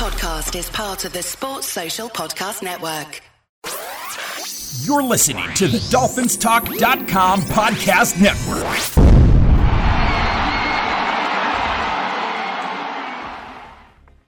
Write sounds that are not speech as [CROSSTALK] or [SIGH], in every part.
podcast is part of the Sports Social Podcast Network. You're listening to the DolphinsTalk.com podcast network.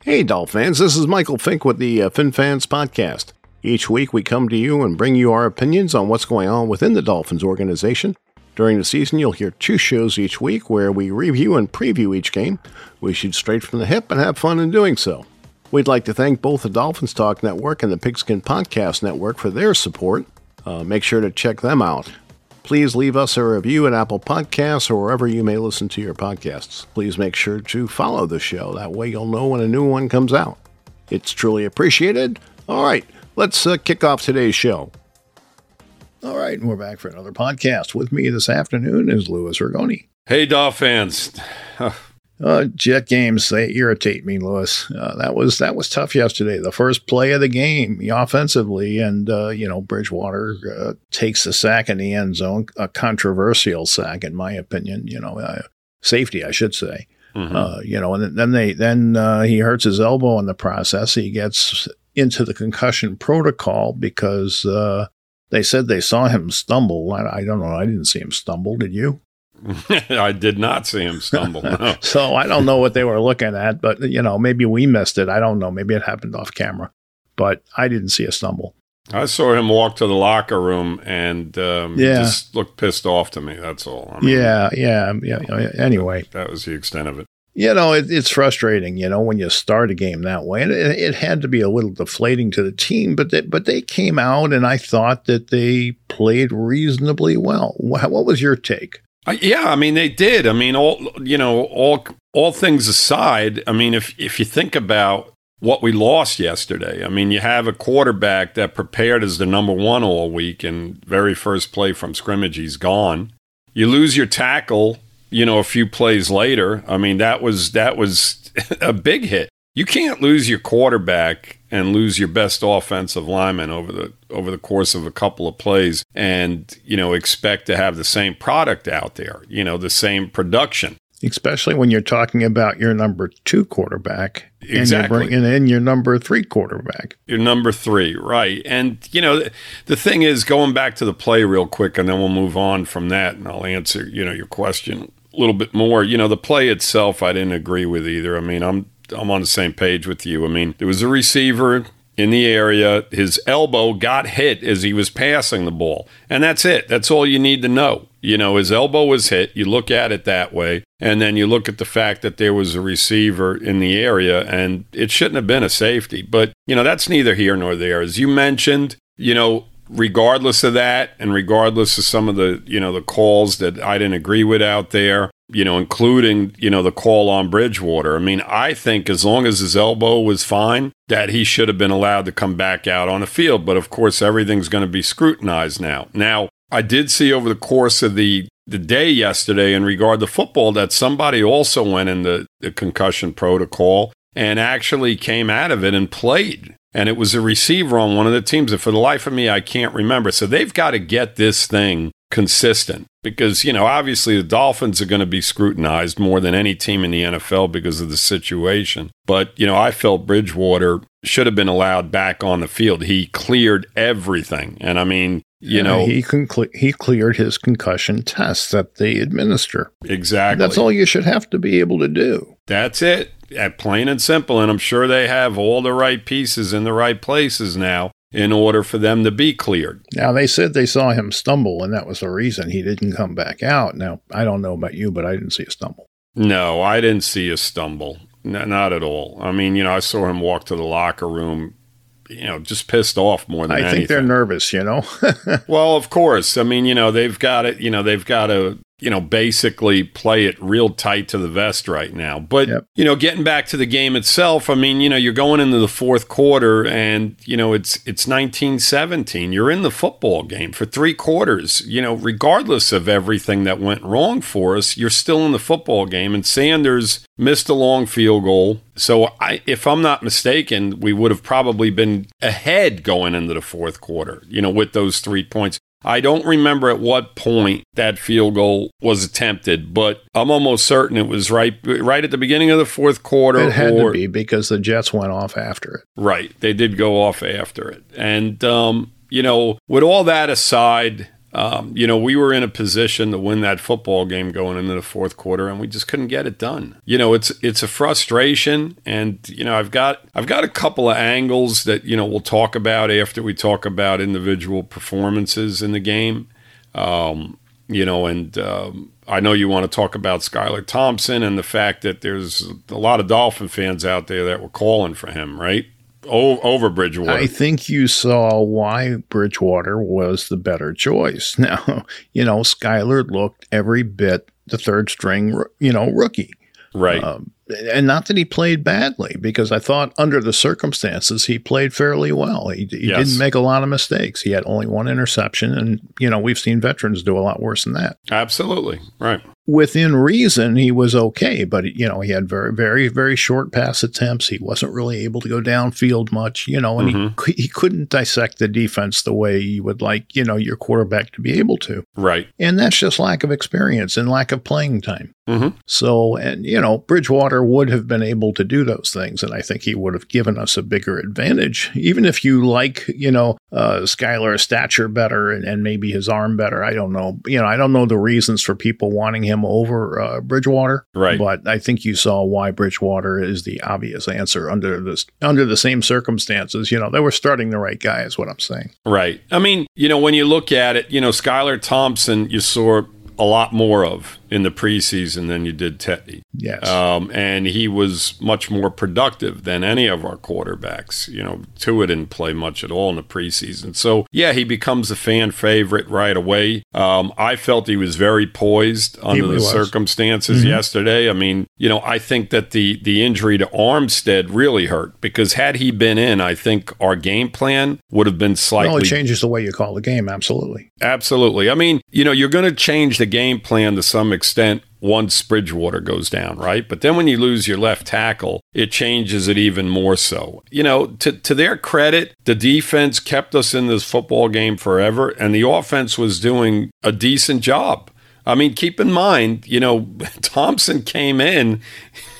Hey, Dolphins, this is Michael Fink with the uh, FinFans Podcast. Each week we come to you and bring you our opinions on what's going on within the Dolphins organization. During the season, you'll hear two shows each week where we review and preview each game. We shoot straight from the hip and have fun in doing so. We'd like to thank both the Dolphins Talk Network and the Pigskin Podcast Network for their support. Uh, make sure to check them out. Please leave us a review at Apple Podcasts or wherever you may listen to your podcasts. Please make sure to follow the show. That way you'll know when a new one comes out. It's truly appreciated. All right, let's uh, kick off today's show. All right, and we're back for another podcast. With me this afternoon is Louis Ragone. Hey, Dolphins. [LAUGHS] Uh, jet games they irritate me, Louis. Uh, that was that was tough yesterday. The first play of the game, offensively, and uh, you know Bridgewater uh, takes the sack in the end zone, a controversial sack in my opinion. You know, uh, safety, I should say. Mm-hmm. Uh, you know, and then they then he hurts his elbow in the process. He gets into the concussion protocol because they said they saw him stumble. I, I don't know. I didn't see him stumble. Did you? [LAUGHS] I did not see him stumble. No. [LAUGHS] so I don't know what they were looking at, but you know, maybe we missed it. I don't know. Maybe it happened off camera, but I didn't see a stumble. I saw him walk to the locker room and um, yeah. just looked pissed off to me. That's all. I mean, yeah, yeah, yeah. Anyway, that was the extent of it. You know, it, it's frustrating, you know, when you start a game that way. And it, it had to be a little deflating to the team, but they, but they came out and I thought that they played reasonably well. What was your take? Uh, yeah, I mean they did. I mean all you know, all all things aside, I mean if if you think about what we lost yesterday. I mean, you have a quarterback that prepared as the number 1 all week and very first play from scrimmage he's gone. You lose your tackle, you know, a few plays later. I mean, that was that was [LAUGHS] a big hit. You can't lose your quarterback and lose your best offensive lineman over the over the course of a couple of plays and you know expect to have the same product out there you know the same production. Especially when you're talking about your number two quarterback exactly. and bringing in your number three quarterback. Your number three right. And you know the thing is going back to the play real quick and then we'll move on from that and i'll answer you know your question a little bit more. You know the play itself i didn't agree with either. I mean i'm I'm on the same page with you. I mean, there was a receiver in the area. His elbow got hit as he was passing the ball. And that's it. That's all you need to know. You know, his elbow was hit. You look at it that way. And then you look at the fact that there was a receiver in the area and it shouldn't have been a safety. But, you know, that's neither here nor there. As you mentioned, you know, regardless of that and regardless of some of the, you know, the calls that I didn't agree with out there, you know, including, you know, the call on Bridgewater. I mean, I think as long as his elbow was fine, that he should have been allowed to come back out on the field. But of course, everything's going to be scrutinized now. Now, I did see over the course of the the day yesterday in regard to football that somebody also went in the, the concussion protocol and actually came out of it and played. And it was a receiver on one of the teams. And for the life of me, I can't remember. So they've got to get this thing consistent because, you know, obviously the Dolphins are going to be scrutinized more than any team in the NFL because of the situation. But, you know, I felt Bridgewater should have been allowed back on the field. He cleared everything. And I mean, you know, he he cleared his concussion tests that they administer. Exactly. That's all you should have to be able to do. That's it. At plain and simple. And I'm sure they have all the right pieces in the right places now in order for them to be cleared. Now, they said they saw him stumble, and that was the reason he didn't come back out. Now, I don't know about you, but I didn't see a stumble. No, I didn't see a stumble. No, not at all. I mean, you know, I saw him walk to the locker room, you know, just pissed off more than I anything. think they're nervous, you know. [LAUGHS] well, of course. I mean, you know, they've got it, you know, they've got to you know, basically play it real tight to the vest right now. But, yep. you know, getting back to the game itself, I mean, you know, you're going into the fourth quarter and, you know, it's it's 1917. You're in the football game for 3 quarters. You know, regardless of everything that went wrong for us, you're still in the football game and Sanders missed a long field goal. So, I if I'm not mistaken, we would have probably been ahead going into the fourth quarter, you know, with those 3 points. I don't remember at what point that field goal was attempted, but I'm almost certain it was right right at the beginning of the fourth quarter. It had or, to be because the Jets went off after it. Right. They did go off after it. And, um, you know, with all that aside, um, you know, we were in a position to win that football game going into the fourth quarter, and we just couldn't get it done. You know, it's it's a frustration, and you know, I've got I've got a couple of angles that you know we'll talk about after we talk about individual performances in the game. Um, you know, and um, I know you want to talk about Skylar Thompson and the fact that there's a lot of Dolphin fans out there that were calling for him, right? Over Bridgewater. I think you saw why Bridgewater was the better choice. [LAUGHS] Now, you know, Skylar looked every bit the third string, you know, rookie. Right. Um, and not that he played badly, because I thought under the circumstances he played fairly well. He, he yes. didn't make a lot of mistakes. He had only one interception, and you know we've seen veterans do a lot worse than that. Absolutely right within reason, he was okay. But, you know, he had very, very, very short pass attempts. He wasn't really able to go downfield much, you know, and mm-hmm. he, he couldn't dissect the defense the way you would like, you know, your quarterback to be able to. Right. And that's just lack of experience and lack of playing time. Mm-hmm. So, and, you know, Bridgewater would have been able to do those things. And I think he would have given us a bigger advantage. Even if you like, you know, uh, Skylar's stature better and, and maybe his arm better. I don't know. You know, I don't know the reasons for people wanting him him over uh, Bridgewater. Right. But I think you saw why Bridgewater is the obvious answer under this under the same circumstances. You know, they were starting the right guy, is what I'm saying. Right. I mean, you know, when you look at it, you know, Skylar Thompson, you saw a lot more of in the preseason than you did Teddy. Yes. Um, and he was much more productive than any of our quarterbacks. You know, Tua didn't play much at all in the preseason. So, yeah, he becomes a fan favorite right away. Um, I felt he was very poised under the was. circumstances mm-hmm. yesterday. I mean, you know, I think that the, the injury to Armstead really hurt because had he been in, I think our game plan would have been slightly. Well, it changes the way you call the game. Absolutely. Absolutely. I mean, you know, you're going to change the game plan to some extent once Bridgewater goes down, right? But then when you lose your left tackle, it changes it even more so. You know, to, to their credit, the defense kept us in this football game forever, and the offense was doing a decent job. I mean, keep in mind, you know, [LAUGHS] Thompson came in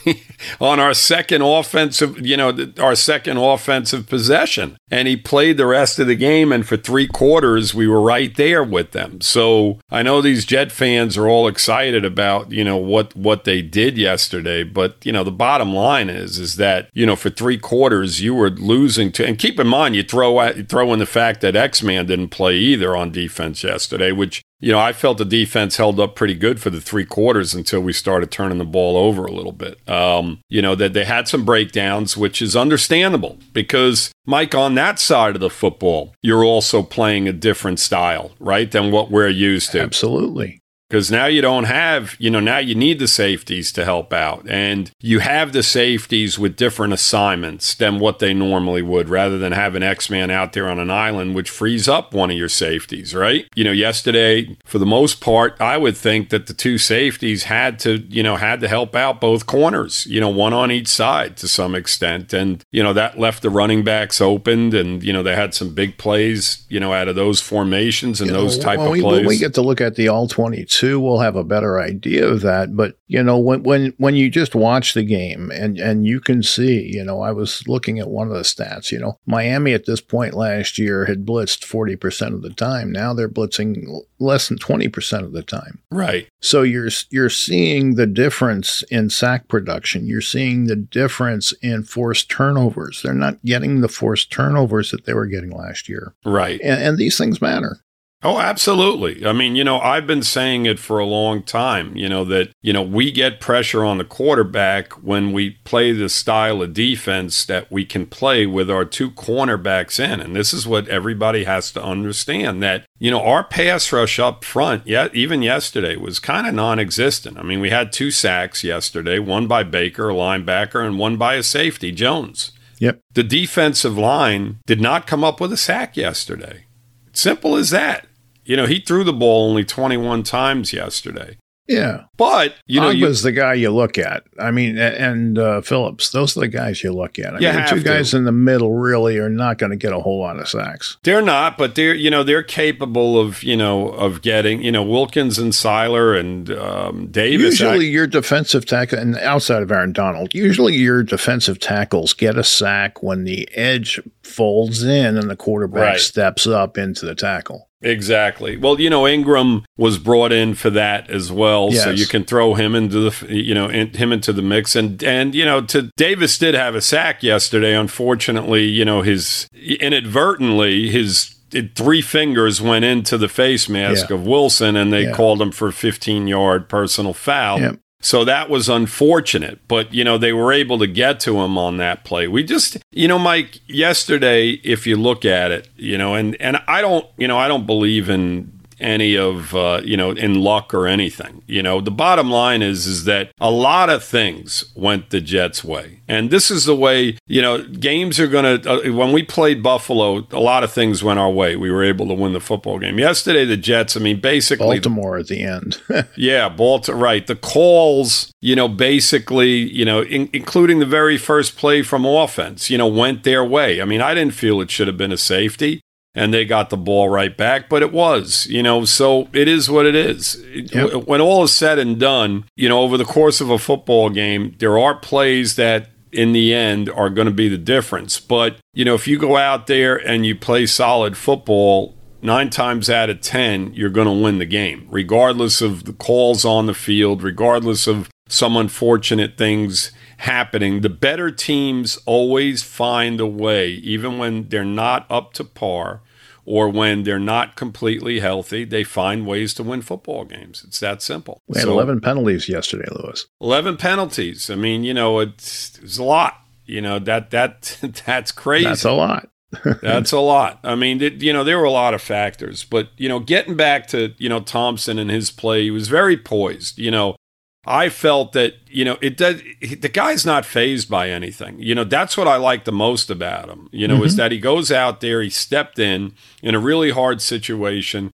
[LAUGHS] on our second offensive, you know, our second offensive possession. And he played the rest of the game. And for three quarters, we were right there with them. So I know these Jet fans are all excited about, you know, what, what they did yesterday. But, you know, the bottom line is, is that, you know, for three quarters, you were losing to, and keep in mind, you throw, you throw in the fact that X Man didn't play either on defense yesterday, which you know, I felt the defense held up pretty good for the three quarters until we started turning the ball over a little bit. Um, you know, that they had some breakdowns, which is understandable because, Mike, on that side of the football, you're also playing a different style, right, than what we're used to. Absolutely because now you don't have, you know, now you need the safeties to help out. And you have the safeties with different assignments than what they normally would, rather than having X Man out there on an island, which frees up one of your safeties, right? You know, yesterday, for the most part, I would think that the two safeties had to, you know, had to help out both corners, you know, one on each side to some extent. And, you know, that left the running backs opened and, you know, they had some big plays, you know, out of those formations and you those know, type of we, plays. We get to look at the all 22 we will have a better idea of that. But you know, when when when you just watch the game and and you can see, you know, I was looking at one of the stats. You know, Miami at this point last year had blitzed forty percent of the time. Now they're blitzing less than twenty percent of the time. Right. So you're you're seeing the difference in sack production. You're seeing the difference in forced turnovers. They're not getting the forced turnovers that they were getting last year. Right. And, and these things matter. Oh, absolutely. I mean, you know, I've been saying it for a long time, you know, that, you know, we get pressure on the quarterback when we play the style of defense that we can play with our two cornerbacks in. And this is what everybody has to understand that, you know, our pass rush up front, yet even yesterday, was kind of non existent. I mean, we had two sacks yesterday, one by Baker, a linebacker, and one by a safety, Jones. Yep. The defensive line did not come up with a sack yesterday. Simple as that. You know, he threw the ball only 21 times yesterday. Yeah. But, you know, you, Ogbah's the guy you look at. I mean, and uh, Phillips, those are the guys you look at. I You mean, the two to. guys in the middle really are not going to get a whole lot of sacks. they're not, but they're, you know, they're capable of, you know, of getting, you know, Wilkins and Sieler and um, Davis. Usually, your defensive tackle, and outside of Aaron Donald, usually your defensive tackles get a sack when the edge folds in and the quarterback Right. steps up into the tackle. Exactly. Well, you know, Ingram was brought in for that as well, so you can throw him into the, you know, in, him into the mix, and and you know, to Davis did have a sack yesterday. Unfortunately, you know, his inadvertently his uh, three fingers went into the face mask Yeah. of Wilson, and they Yeah. called him for a 15 yard personal foul. Yep. So that was unfortunate, but you know, they were able to get to him on that play. We just, you know, Mike, yesterday, if you look at it, you know, and and I don't, you know, I don't believe in any of uh, you know in luck or anything you know the bottom line is is that a lot of things went the jets way and this is the way you know games are going to uh, when we played buffalo a lot of things went our way we were able to win the football game yesterday the jets i mean basically Baltimore at the end. [LAUGHS] yeah, Baltimore. Right. The calls, you know, basically, you know, in, including the very first play from offense, you know, went their way. I mean, I didn't feel it should have been a safety, and they got the ball right back, but it was, you know, so it is what it is. Yep. When all is said and done, you know, over the course of a football game, there are plays that in the end are going to be the difference. But, you know, if you go out there and you play solid football, nine times out of 10, you're going to win the game, regardless of the calls on the field, regardless of some unfortunate things happening. The better teams always find a way, even when they're not up to par or when they're not completely healthy, they find ways to win football games. It's that simple. we had So- 11 penalties yesterday, Louis. 11 penalties. I mean, you know, it's, it's a lot. You know, that that [LAUGHS] that's crazy. That's a lot. [LAUGHS] That's a lot. I mean, it, you know, there were a lot of factors, but you know, getting back to you know Thompson and his play, he was very poised. You know, I felt that you know it does. The guy's not fazed by anything. You know, that's what I like the most about him. You know, is that he goes out there, he stepped in in a really hard situation,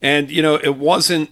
and you know, it wasn't.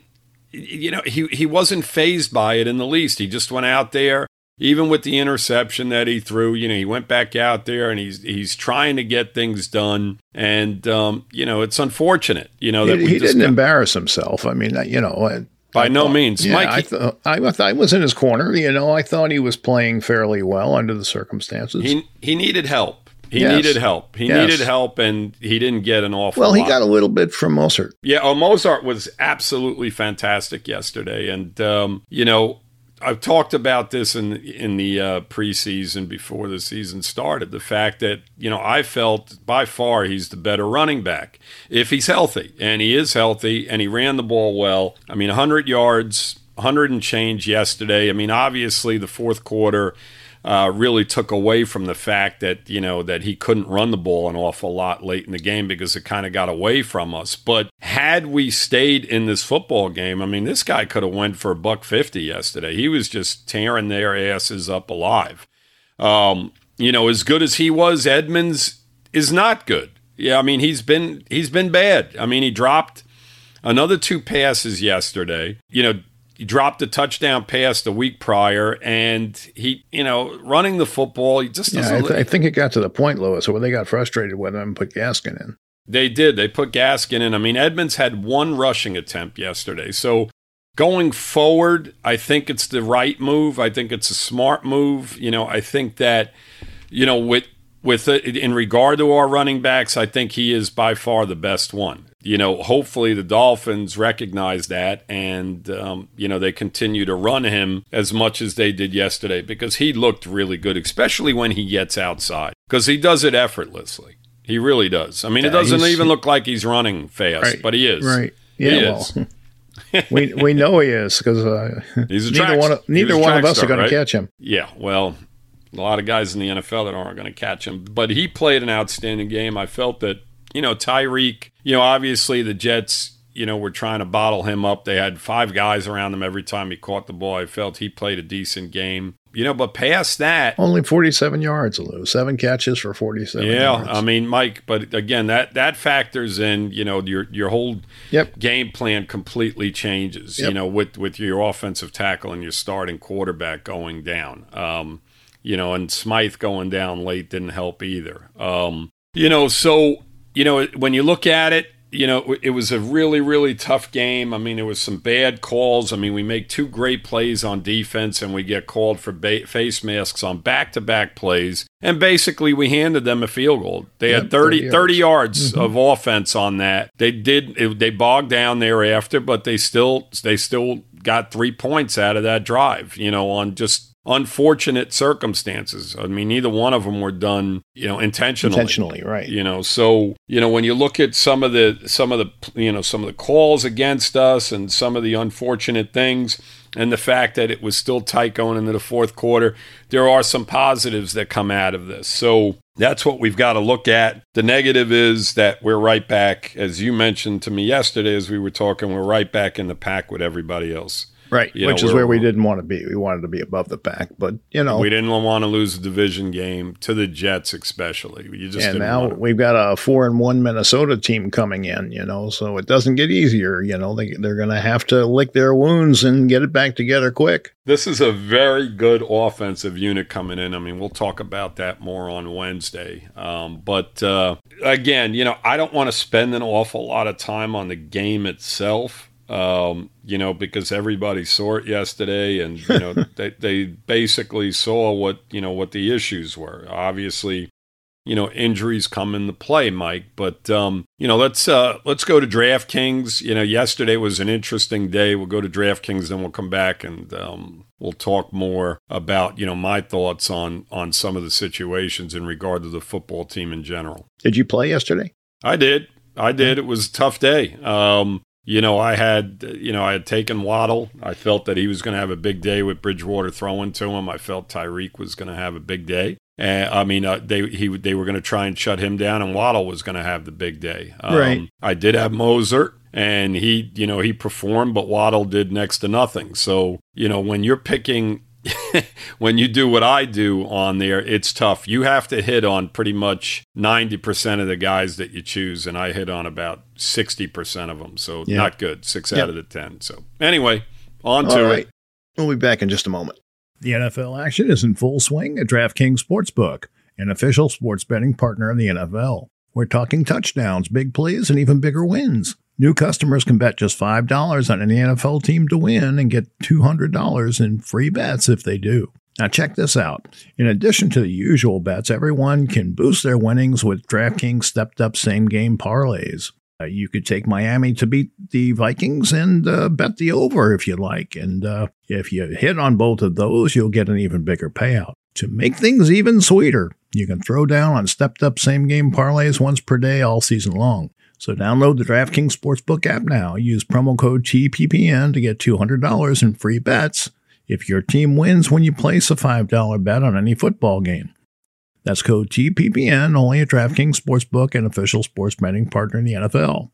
You know, he he wasn't fazed by it in the least. He just went out there even with the interception that he threw, you know, he went back out there and he's he's trying to get things done. And um, you know, it's unfortunate, you know, that he we he just didn't got- embarrass himself. I mean, you know, by I no thought- means, Yeah, Mike. I, th- I, thought I was in his corner. You know, I thought he was playing fairly well under the circumstances. he he needed help. He Yes. needed help. He Yes. needed help, and he didn't get an awful. well, he lot. got a little bit from Mostert. Yeah, oh, Mostert was absolutely fantastic yesterday, and um, you know I've talked about this in in the uh, preseason before the season started. The fact that you know I felt by far he's the better running back if he's healthy, and he is healthy, and he ran the ball well. I mean, 100 yards, 100 and change yesterday. I mean, obviously the fourth quarter uh, really took away from the fact that you know that he couldn't run the ball an awful lot late in the game because it kind of got away from us. But had we stayed in this football game, I mean, this guy could have went for a buck fifty yesterday. He was just tearing their asses up alive. Um, you know, as good as he was, Edmonds is not good. Yeah, I mean, he's been he's been bad. I mean, he dropped another two passes yesterday. You know, he dropped a touchdown pass the week prior, and he, you know, running the football, he just Yeah, doesn't. I, th- I think it got to the point, Louis, where they got frustrated with him and put Gaskin in. They did. They put Gaskin in. I mean, Edmonds had one rushing attempt yesterday. So going forward, I think it's the right move. I think it's a smart move. You know, I think that, you know, with with it, in regard to our running backs, I think he is by far the best one. You know, hopefully the Dolphins recognize that and, um, you know, they continue to run him as much as they did yesterday because he looked really good, especially when he gets outside because he does it effortlessly. He really does. I mean, it doesn't even look like he's running fast, Right, but he is. Right. Yeah, well, [LAUGHS] we we know he is because uh, He's a neither track- one of, neither one of us are going right? to catch him. Yeah, well, a lot of guys in the NFL that aren't going to catch him, but he played an outstanding game. I felt that, you know, Tyreek, you know, obviously the Jets, you know, were trying to bottle him up. They had five guys around him every time he caught the ball. I felt he played a decent game. You know, but past that, only 47 yards, Lou. Seven catches for 47 yeah, yards. I mean, Mike, but again, that that factors in. You know, your your whole Yep. game plan completely changes. You know, with with your offensive tackle and your starting quarterback going down. Um, you know, and Smythe going down late didn't help either. Um, you know, so you know when you look at it, you know, it was a really, really tough game. I mean, there was some bad calls. I mean, we make two great plays on defense, and we get called for ba- face masks on back-to-back plays. And basically, we handed them a field goal. They Yep, had 30, 30 30 yards. yards mm-hmm. of offense on that. They did. It, they bogged down thereafter, but they still, they still got three points out of that drive. You know, on just unfortunate circumstances. I mean, neither one of them were done, you know, intentionally Intentionally, right. you know so you know when you look at some of the some of the you know some of the calls against us and some of the unfortunate things and the fact that it was still tight going into the fourth quarter there are some positives that come out of this so that's what we've got to look at the negative is that we're right back as you mentioned to me yesterday as we were talking we're right back in the pack with everybody else Right. You Which know, is where we didn't want to be. We wanted to be above the pack. But, you know, we didn't want to lose a division game to the jets especially you just and now to. we've got a four and one Minnesota team coming in, you know, so it doesn't get easier. You know, they, they're going to have to lick their wounds and get it back together quick. This is a very good offensive unit coming in. I mean, we'll talk about that more on Wednesday. Um, but uh, again, you know, I don't want to spend an awful lot of time on the game itself. Um, you know, because everybody saw it yesterday, and you know, [LAUGHS] they they basically saw what you know what the issues were. Obviously, you know injuries come into play, Mike. But um, you know, let's uh, let's go to DraftKings. You know, yesterday was an interesting day. We'll go to DraftKings, then we'll come back and um, we'll talk more about you know my thoughts on on some of the situations in regard to the football team in general. Did you play yesterday? I did, I did. It was a tough day. Um, you know, I had you know I had taken Waddle. I felt that he was going to have a big day with Bridgewater throwing to him. I felt Tyreek was going to have a big day. And I mean, uh, they he they were going to try and shut him down, and Waddle was going to have the big day. Um, Right. I did have Mostert, and he you know he performed, but Waddle did next to nothing. So you know when you're picking. [LAUGHS] when you do what I do on there, it's tough. You have to hit on pretty much 90% of the guys that you choose, and I hit on about 60% of them. So Yeah. not good. Six Yep. out of the 10. So anyway, on All to right. it. We'll be back in just a moment. The NFL action is in full swing at DraftKings Sportsbook, an official sports betting partner of the NFL. We're talking touchdowns, big plays, and even bigger wins. New customers can bet just $5 on any NFL team to win and get $200 in free bets if they do. Now, check this out. In addition to the usual bets, everyone can boost their winnings with DraftKings stepped up same game parlays. Uh, you could take Miami to beat the Vikings and uh, bet the over if you like. And uh, if you hit on both of those, you'll get an even bigger payout. To make things even sweeter, you can throw down on stepped up same game parlays once per day all season long. So download the DraftKings Sportsbook app now. Use promo code TPPN to get $200 in free bets if your team wins when you place a $5 bet on any football game. That's code TPPN only at DraftKings Sportsbook, an official sports betting partner in the NFL.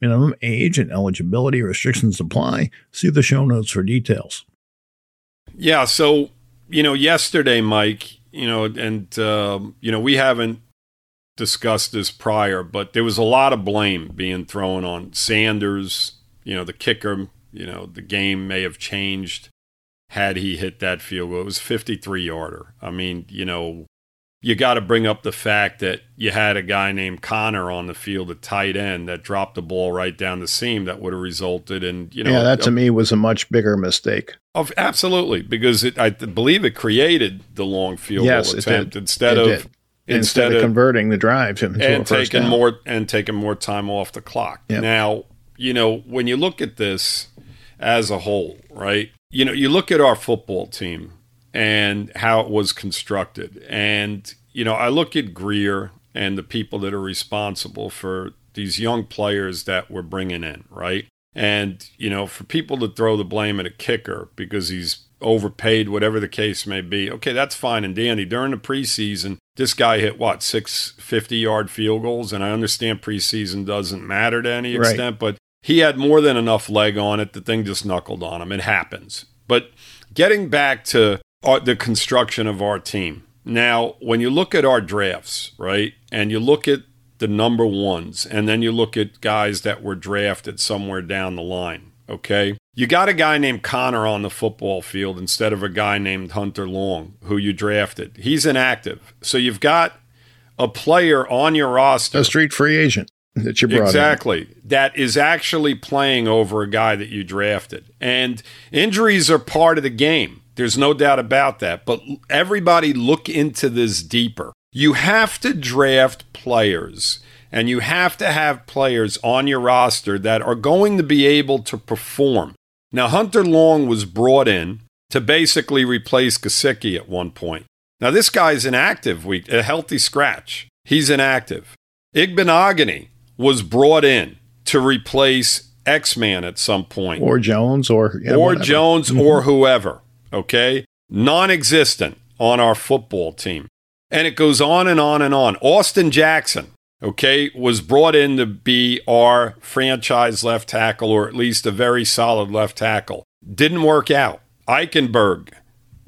Minimum age and eligibility restrictions apply. See the show notes for details. Yeah. So, you know, yesterday, Mike, you know, and, um, you know, we haven't discussed this prior, but there was a lot of blame being thrown on Sanders, you know, the kicker, you know, the game may have changed had he hit that field goal. It was a 53 yarder. I mean, you know, you got to bring up the fact that you had a guy named Conner on the field at tight end that dropped the ball right down the seam that would have resulted in, you know, yeah, that to a- me was a much bigger mistake. of absolutely, because it, I believe it created the long field Yes, goal attempt did. instead It of did. Instead, of, converting the drive into and a first taking down. more and taking more time off the clock. Yep. Now, you know, when you look at this as a whole, right? You know, you look at our football team and how it was constructed, and you know, I look at Grier and the people that are responsible for these young players that we're bringing in, right? And you know, for people to throw the blame at a kicker because he's overpaid, whatever the case may be. Okay, that's fine and dandy. During the preseason, this guy hit what six 50 yard field goals, and I understand preseason doesn't matter to any Right. extent, but he had more than enough leg on it. The thing just knuckled on him. It happens. But getting back to our, the construction of our team. Now, when you look at our drafts, right, and you look at the number ones, and then you look at guys that were drafted somewhere down the line, okay? You got a guy named Conner on the football field instead of a guy named Hunter Long, who you drafted. He's inactive. So you've got a player on your roster. A street free agent that you brought exactly in. that is actually playing over a guy that you drafted and injuries are part of the game there's no doubt about that but everybody look into this deeper you have to draft players and you have to have players on your roster that are going to be able to perform now hunter long was brought in to basically replace Gesicki at one point now this guy's inactive we a healthy scratch he's inactive Igbinoghene was brought in to replace X Man at some point, or Jones, or yeah, or whatever. Jones, mm-hmm. or whoever. Okay, non-existent on our football team, and it goes on and on and on. Austin Jackson, okay, was brought in to be our franchise left tackle, or at least a very solid left tackle. Didn't work out. Eichenberg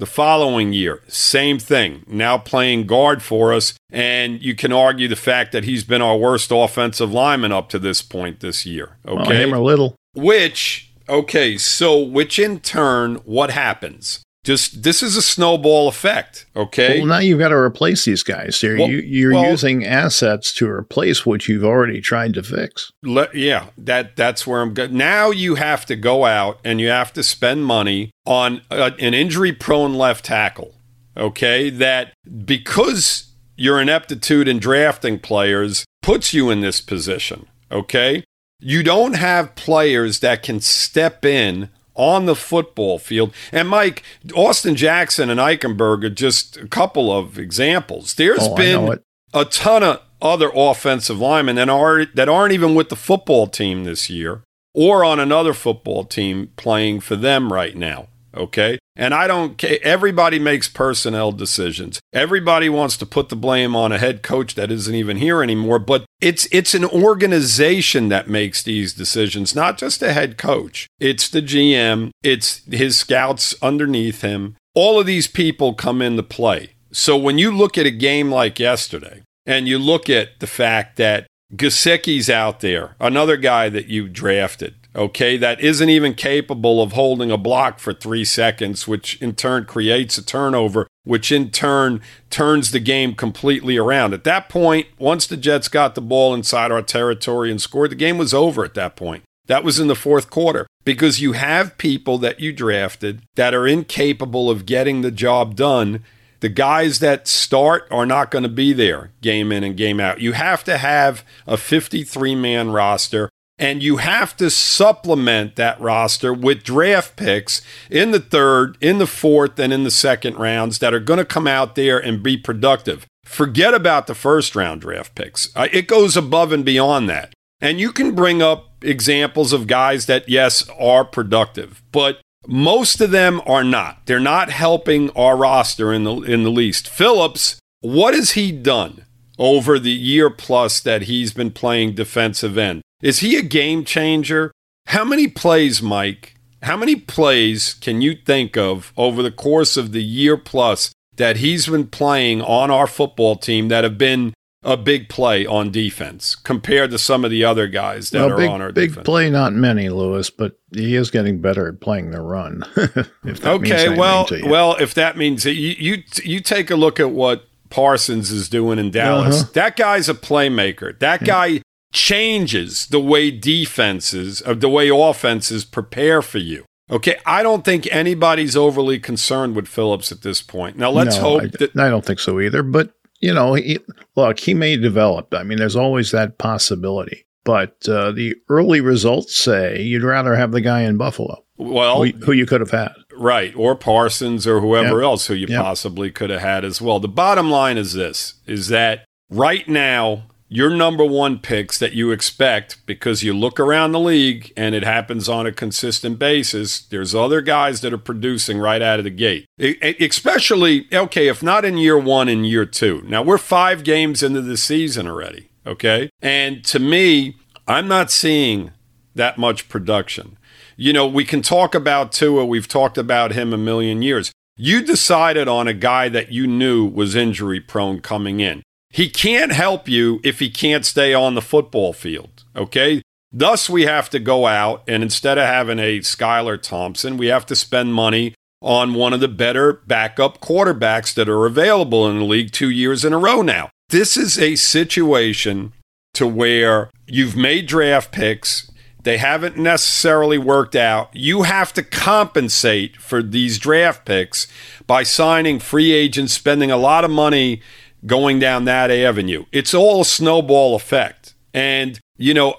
the following year, same thing, now playing guard for us. And you can argue the fact that he's been our worst offensive lineman up to this point this year. Okay. Well, him or little. Which, okay, so which in turn, what happens? Just this is a snowball effect, okay? Well, now you've got to replace these guys. You're, well, you, are well, using assets to replace what you've already tried to fix. Le- yeah, that that's where I'm going. Now you have to go out and you have to spend money on a, an injury-prone left tackle, okay? That because your ineptitude in drafting players puts you in this position, okay? You don't have players that can step in on the football field. And Mike, Austin Jackson and Eichenberg are just a couple of examples. There's oh, been a ton of other offensive linemen that are that aren't even with the football team this year or on another football team playing for them right now. Okay. And I don't care. Everybody makes personnel decisions. Everybody wants to put the blame on a head coach that isn't even here anymore. But it's it's an organization that makes these decisions, not just a head coach. It's the GM. It's his scouts underneath him. All of these people come into play. So when you look at a game like yesterday, and you look at the fact that Gesicki's out there, another guy that you drafted, okay, that isn't even capable of holding a block for three seconds, which in turn creates a turnover, which in turn turns the game completely around. At that point, once the Jets got the ball inside our territory and scored, the game was over at that point. That was in the fourth quarter because you have people that you drafted that are incapable of getting the job done. The guys that start are not going to be there game in and game out. You have to have a 53 man roster and you have to supplement that roster with draft picks in the third, in the fourth, and in the second rounds that are going to come out there and be productive. Forget about the first round draft picks. Uh, it goes above and beyond that. And you can bring up examples of guys that, yes, are productive, but most of them are not. They're not helping our roster in the, in the least. Phillips, what has he done over the year plus that he's been playing defensive end? Is he a game changer? How many plays, Mike? How many plays can you think of over the course of the year plus that he's been playing on our football team that have been a big play on defense compared to some of the other guys that well, are on our big defense? play, not many, Louis, but he is getting better at playing the run. [LAUGHS] okay, well, well, if that means that you, you you take a look at what Parsons is doing in Dallas. Uh-huh. That guy's a playmaker. That guy changes the way defenses, of the way offenses prepare for you. Okay, I don't think anybody's overly concerned with Phillips at this point. Now let's no, hope I, that I don't think so either. But you know, he, look, he may develop. I mean, there's always that possibility. But uh, the early results say you'd rather have the guy in Buffalo. Well, who, who you could have had, right, or Parsons or whoever yep. else who you yep. possibly could have had as well. The bottom line is this: is that right now your number one picks that you expect because you look around the league and it happens on a consistent basis. There's other guys that are producing right out of the gate, especially, okay, if not in year one, in year two. Now, we're five games into the season already, okay? And to me, I'm not seeing that much production. You know, we can talk about Tua, we've talked about him a million years. You decided on a guy that you knew was injury prone coming in. He can't help you if he can't stay on the football field. Okay. Thus, we have to go out and instead of having a Skylar Thompson, we have to spend money on one of the better backup quarterbacks that are available in the league two years in a row now. This is a situation to where you've made draft picks. They haven't necessarily worked out. You have to compensate for these draft picks by signing free agents, spending a lot of money going down that avenue. It's all a snowball effect. And, you know,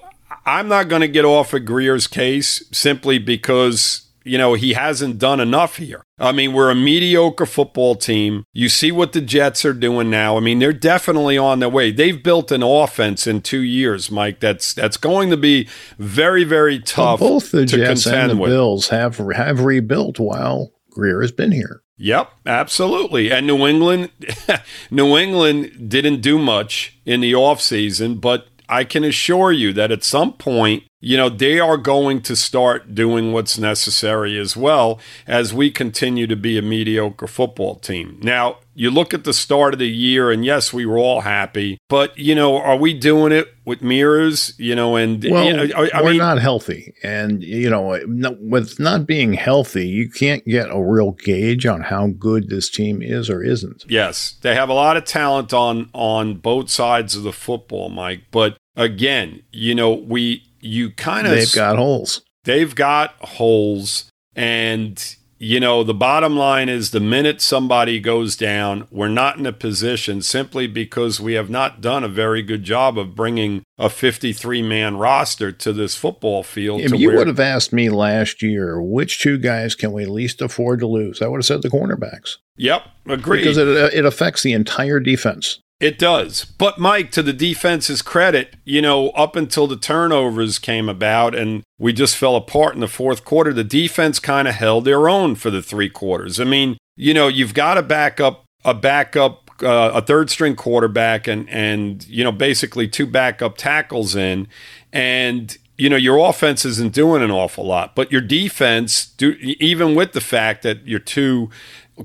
I'm not going to get off of Grier's case simply because you know, he hasn't done enough here. I mean, we're a mediocre football team. You see what the Jets are doing now. I mean, they're definitely on their way. They've built an offense in two years, Mike. That's that's going to be very, very tough. Well, both the Jets and the with. Bills have have rebuilt while Grier has been here. Yep, absolutely. And New England [LAUGHS] New England didn't do much in the offseason, but I can assure you that at some point, you know, they are going to start doing what's necessary as well as we continue to be a mediocre football team. Now, you look at the start of the year, and yes, we were all happy, but you know, are we doing it with mirrors? You know, and well, you know, I, I we're mean, not healthy, and you know, with not being healthy, you can't get a real gauge on how good this team is or isn't. Yes, they have a lot of talent on on both sides of the football, Mike. But again, you know, we you kind of they've got holes. They've got holes, and you know, the bottom line is the minute somebody goes down, we're not in a position simply because we have not done a very good job of bringing a 53 man roster to this football field. If you where- would have asked me last year, which two guys can we least afford to lose? I would have said the cornerbacks. Yep, agree. Because it, uh, it affects the entire defense. It does. But Mike, to the defense's credit, you know, up until the turnovers came about and we just fell apart in the fourth quarter, the defense kind of held their own for the three quarters. I mean, you know, you've got a backup a backup uh, a third string quarterback and and you know, basically two backup tackles in and you know your offense isn't doing an awful lot, but your defense, do, even with the fact that your two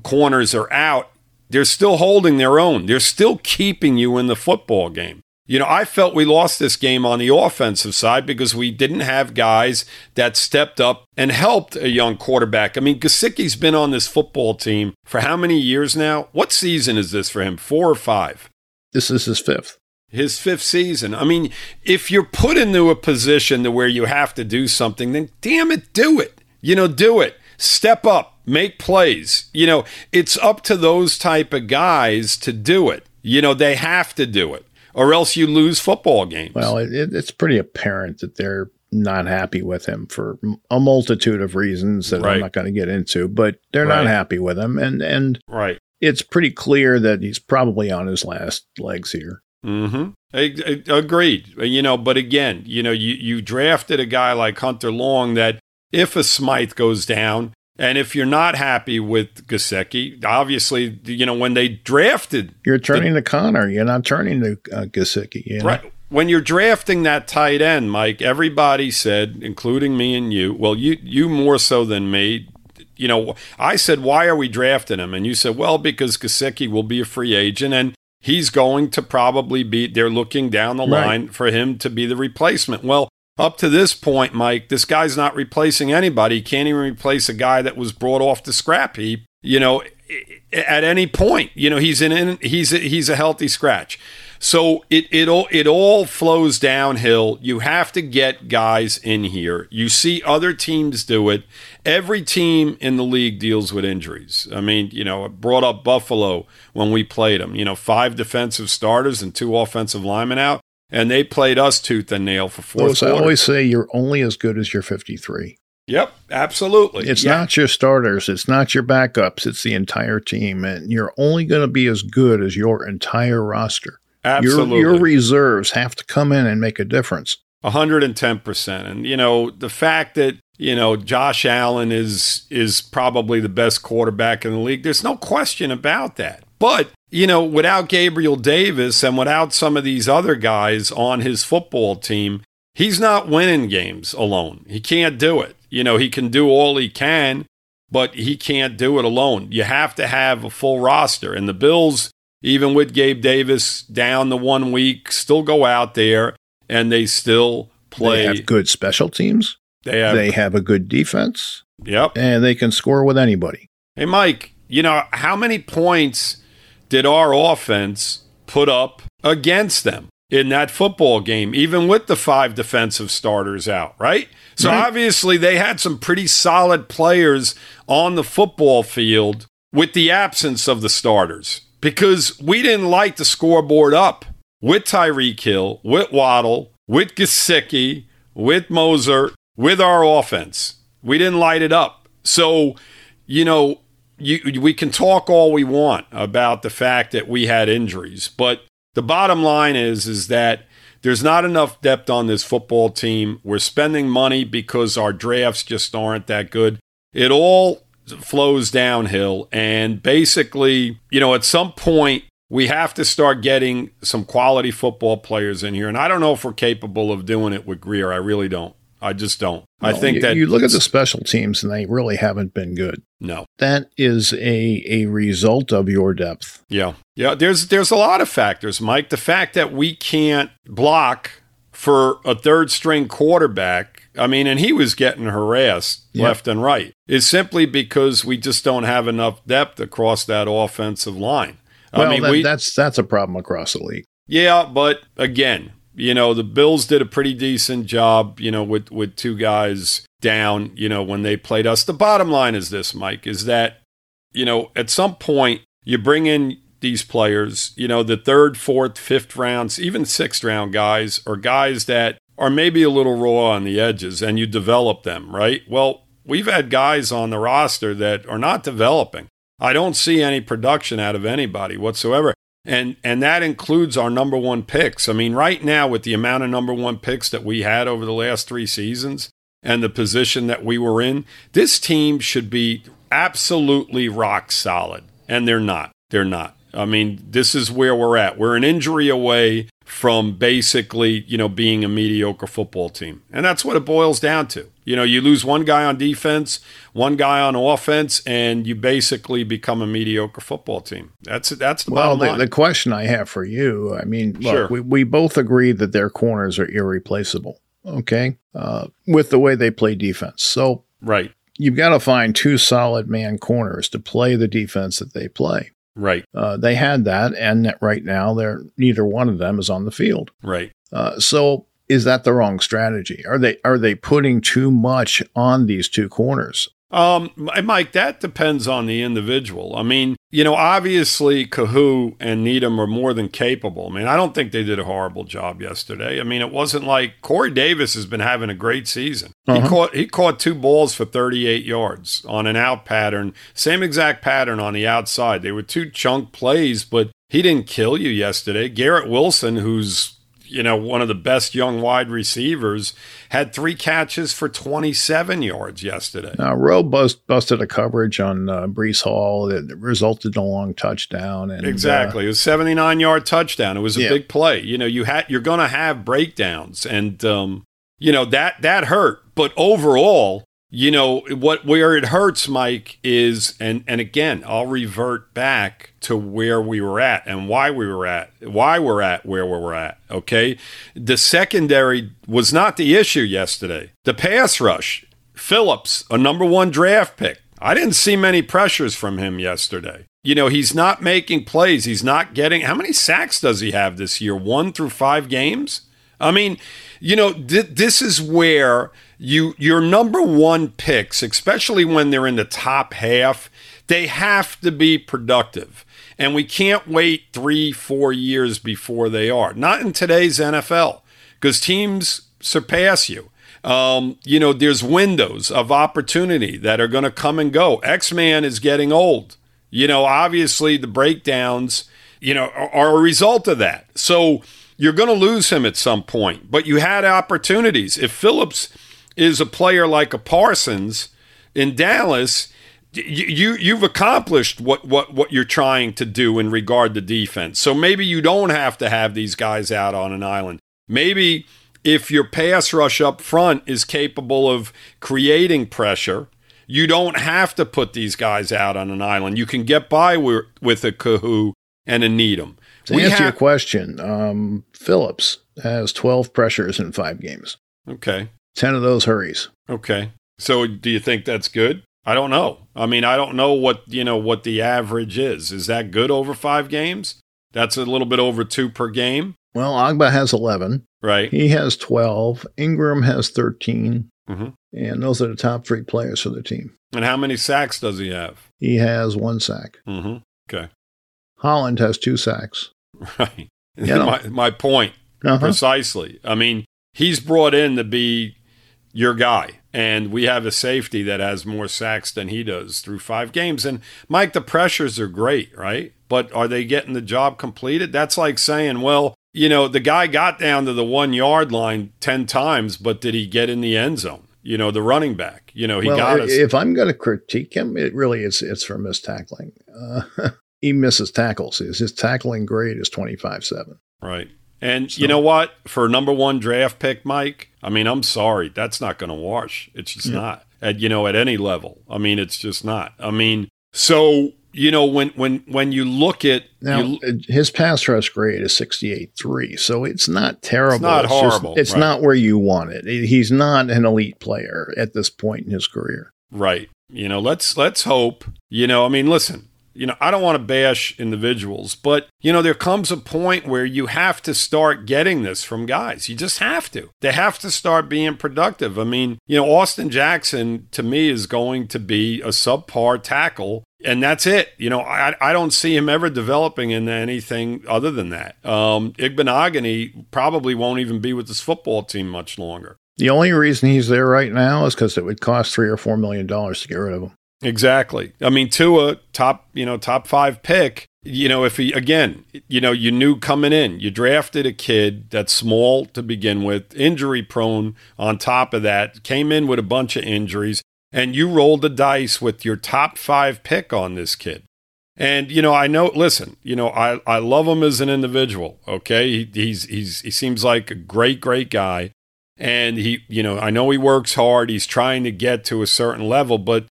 corners are out, they're still holding their own. They're still keeping you in the football game. You know, I felt we lost this game on the offensive side because we didn't have guys that stepped up and helped a young quarterback. I mean, Gesicki's been on this football team for how many years now? What season is this for him? Four or five? This is his fifth. His fifth season. I mean, if you're put into a position to where you have to do something, then damn it, do it. You know, do it. Step up make plays. You know, it's up to those type of guys to do it. You know, they have to do it, or else you lose football games. Well, it, it's pretty apparent that they're not happy with him for a multitude of reasons that right. I'm not going to get into, but they're right. not happy with him, and and right. It's pretty clear that he's probably on his last legs here. Mm-hmm. I, I, agreed. You know, but again, you know, you you drafted a guy like Hunter Long that if a Smythe goes down, and if you're not happy with Gesicki, obviously, you know, when they drafted. You're turning the, to Conner. You're not turning to uh, Gesicki. You know? Right. When you're drafting that tight end, Mike, everybody said, including me and you, well, you, you more so than me, you know, I said, why are we drafting him? And you said, well, because Gesicki will be a free agent and he's going to probably be, they're looking down the line right. for him to be the replacement. Well, up to this point, Mike, this guy's not replacing anybody. He can't even replace a guy that was brought off the scrap heap. You know, at any point, you know, he's in, he's a, he's a healthy scratch. So it it all it all flows downhill. You have to get guys in here. You see other teams do it. Every team in the league deals with injuries. I mean, you know, brought up Buffalo when we played them. You know, five defensive starters and two offensive linemen out and they played us tooth and nail for four. I always say you're only as good as your 53. Yep, absolutely. It's yeah. not your starters, it's not your backups, it's the entire team, and you're only going to be as good as your entire roster. Absolutely, your, your reserves have to come in and make a difference. 110%. And you know, the fact that you know Josh Allen is is probably the best quarterback in the league. There's no question about that. But you know, without Gabriel Davis and without some of these other guys on his football team, he's not winning games alone. He can't do it. You know, he can do all he can, but he can't do it alone. You have to have a full roster. And the Bills, even with Gabe Davis down the one week, still go out there and they still play. They have good special teams. They have, they have a good defense. Yep. And they can score with anybody. Hey, Mike, you know, how many points did our offense put up against them in that football game, even with the five defensive starters out, right? So right. obviously they had some pretty solid players on the football field with the absence of the starters because we didn't light the scoreboard up with Tyreek Hill, with Waddle, with Gesicki, with Mostert, with our offense. We didn't light it up. So, you know, you, we can talk all we want about the fact that we had injuries, but the bottom line is is that there's not enough depth on this football team. We're spending money because our drafts just aren't that good. It all flows downhill. And basically, you know, at some point, we have to start getting some quality football players in here. And I don't know if we're capable of doing it with Grier. I really don't. I just don't. No, I think you, that you look at the special teams and they really haven't been good. No. That is a a result of your depth. Yeah. Yeah, there's there's a lot of factors, Mike. The fact that we can't block for a third string quarterback, I mean, and he was getting harassed yep. left and right, is simply because we just don't have enough depth across that offensive line. Well, I mean, that, we, that's that's a problem across the league. Yeah, but again, you know, the Bills did a pretty decent job, you know, with with two guys down, you know, when they played us. The bottom line is this, Mike, is that you know, at some point you bring in these players, you know, the third, fourth, fifth rounds, even sixth round guys or guys that are maybe a little raw on the edges and you develop them, right? Well, we've had guys on the roster that are not developing. I don't see any production out of anybody whatsoever and and that includes our number one picks. I mean, right now with the amount of number one picks that we had over the last three seasons and the position that we were in, this team should be absolutely rock solid, and they're not. They're not. I mean, this is where we're at. We're an injury away from basically, you know, being a mediocre football team. And that's what it boils down to. You know, you lose one guy on defense, one guy on offense, and you basically become a mediocre football team. That's that's the well. The, the, question I have for you, I mean, look, sure. we we both agree that their corners are irreplaceable. Okay, uh, with the way they play defense. So right, you've got to find two solid man corners to play the defense that they play. Right. Uh, they had that, and right now, they're neither one of them is on the field. Right. Uh, so is that the wrong strategy? Are they are they putting too much on these two corners? Um, Mike, that depends on the individual. I mean, you know, obviously Kohou and Needham are more than capable. I mean, I don't think they did a horrible job yesterday. I mean, it wasn't like Corey Davis has been having a great season. Uh-huh. He caught he caught two balls for 38 yards on an out pattern, same exact pattern on the outside. They were two chunk plays, but he didn't kill you yesterday. Garrett Wilson, who's you know, one of the best young wide receivers, had three catches for 27 yards yesterday. Now, Rowe bust, busted a coverage on uh, Breece Hall that resulted in a long touchdown. And, exactly, uh, it was 79 yard touchdown. It was a yeah. big play. You know, you had you're going to have breakdowns, and um, you know that that hurt. But overall, you know what where it hurts mike is and and again i'll revert back to where we were at and why we were at why we're at where we were at okay? The secondary was not the issue yesterday. The pass rush phillips a number one draft pick. I didn't see many pressures from him yesterday. You know he's not making plays. He's not getting how many sacks does he have this year? One through five games? I mean you know th- this is where you your number one picks, especially when they're in the top half, they have to be productive. And we can't wait three, four years before they are. Not in today's NFL, because teams surpass you. Um, you know, there's windows of opportunity that are going to come and go. X Man is getting old. You know, obviously the breakdowns, you know, are, are a result of that. So you're going to lose him at some point, but you had opportunities. If Phillips is a player like a Parsons in Dallas, you you've accomplished what what what you're trying to do in regard to defense. So maybe you don't have to have these guys out on an island. Maybe if your pass rush up front is capable of creating pressure, You don't have to put these guys out on an island. You can get by with, with a Kohou and a Needham. To we answer ha- your question, um, Phillips has 12 pressures in five games. Okay. 10 of those hurries. Okay. So do you think that's good? I don't know. I mean, I don't know what, you know, what the average is. Is that good over 5 games? That's a little bit over 2 per game. Well, Ogbah has 11. Right. He has 12. Ingram has 13. Mm-hmm. And those are the top three players for the team. And how many sacks does he have? He has one sack. Mm-hmm. Okay. Holland has two sacks. [LAUGHS] Right. You know. [LAUGHS] my, my point. Uh-huh. Precisely. I mean, he's brought in to be your guy. And we have a safety that has more sacks than he does through five games. And Mike, the pressures are great, right? But are they getting the job completed? That's like saying, well, you know, the guy got down to the one yard line 10 times, but did he get in the end zone? You know, the running back, you know, he well, got us. If I'm going to critique him, it really is, it's for missed tackling. Uh, [LAUGHS] he misses tackles. His, his tackling grade is 25 7. Right. And so, you know what? For number one draft pick, Mike, I mean, I'm sorry. That's not going to wash. It's just yeah. not at, you know, at any level. I mean, it's just not. I mean, so you know when when when you look at now you, uh, his pass rush grade is 68.3 so it's not terrible it's not it's horrible just, it's right. not where you want it he's not an elite player at this point in his career right you know let's let's hope you know i mean listen you know, I don't want to bash individuals, but you know, there comes a point where you have to start getting this from guys. You just have to. They have to start being productive. I mean, you know, Austin Jackson to me is going to be a subpar tackle and that's it. You know, I, I don't see him ever developing into anything other than that. Um, Igbinoghene probably won't even be with this football team much longer. The only reason he's there right now is because it would cost three or four million dollars to get rid of him. Exactly. I mean, Tua, top, you know, top five pick. You know, if he again, you know, you knew coming in, you drafted a kid that's small to begin with, injury prone. On top of that, came in with a bunch of injuries, and you rolled the dice with your top five pick on this kid. And you know, I know. Listen, you know, I I love him as an individual. Okay, he, he's he's he seems like a great great guy, and he you know I know he works hard. He's trying to get to a certain level, but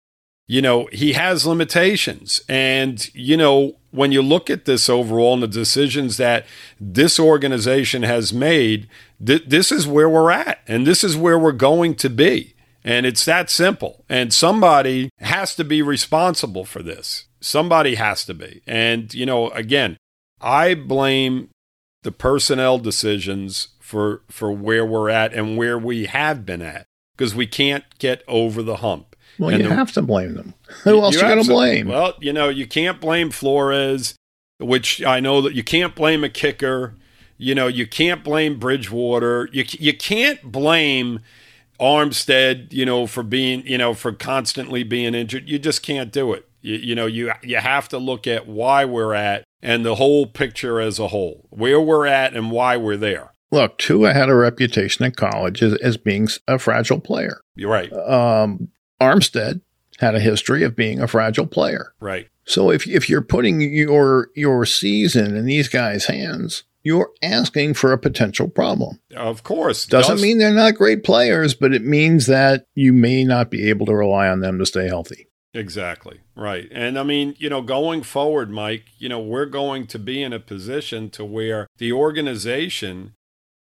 you know, he has limitations. And, you know, when you look at this overall and the decisions that this organization has made, th- this is where we're at and this is where we're going to be. And it's that simple. And somebody has to be responsible for this. Somebody has to be. And, you know, again, I blame the personnel decisions for for where we're at and where we have been at because we can't get over the hump. Well, and you the, have to blame them. [LAUGHS] Who else you, you going to blame? Well, you know, you can't blame Flores, which I know that you can't blame a kicker. You know, you can't blame Bridgewater. You you can't blame Armstead. You know, for being you know for constantly being injured. You just can't do it. You, you know, you you have to look at why we're at and the whole picture as a whole, where we're at and why we're there. Look, Tua had a reputation in college as, as being a fragile player. You're right. Um, Armstead had a history of being a fragile player. Right. So if if you're putting your your season in these guys' hands, you're asking for a potential problem. Of course. Doesn't does. mean they're not great players, but it means that you may not be able to rely on them to stay healthy. Exactly. Right. And I mean, you know, going forward, Mike, you know, we're going to be in a position to where the organization